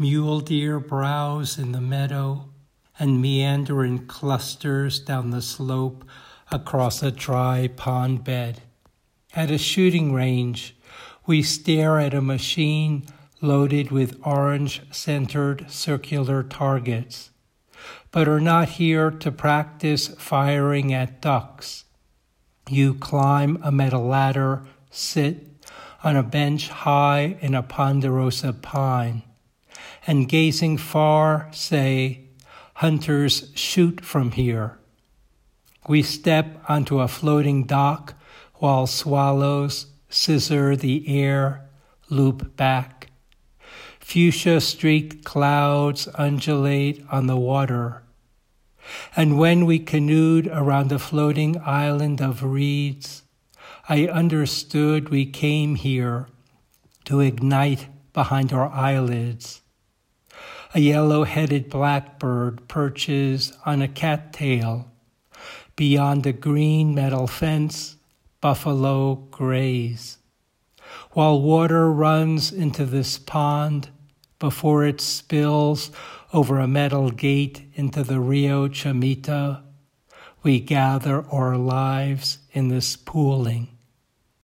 Mule deer browse in the meadow and meander in clusters down the slope across a dry pond bed. At a shooting range, we stare at a machine loaded with orange centered circular targets, but are not here to practice firing at ducks. You climb a metal ladder, sit on a bench high in a ponderosa pine, and gazing far, say, Hunters shoot from here. We step onto a floating dock while swallows scissor the air, loop back. Fuchsia streaked clouds undulate on the water. And when we canoed around the floating island of reeds, I understood we came here to ignite behind our eyelids. A yellow headed blackbird perches on a cattail. Beyond a green metal fence, buffalo graze. While water runs into this pond before it spills over a metal gate into the Rio Chamita, we gather our lives in this pooling.